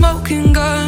smoking gun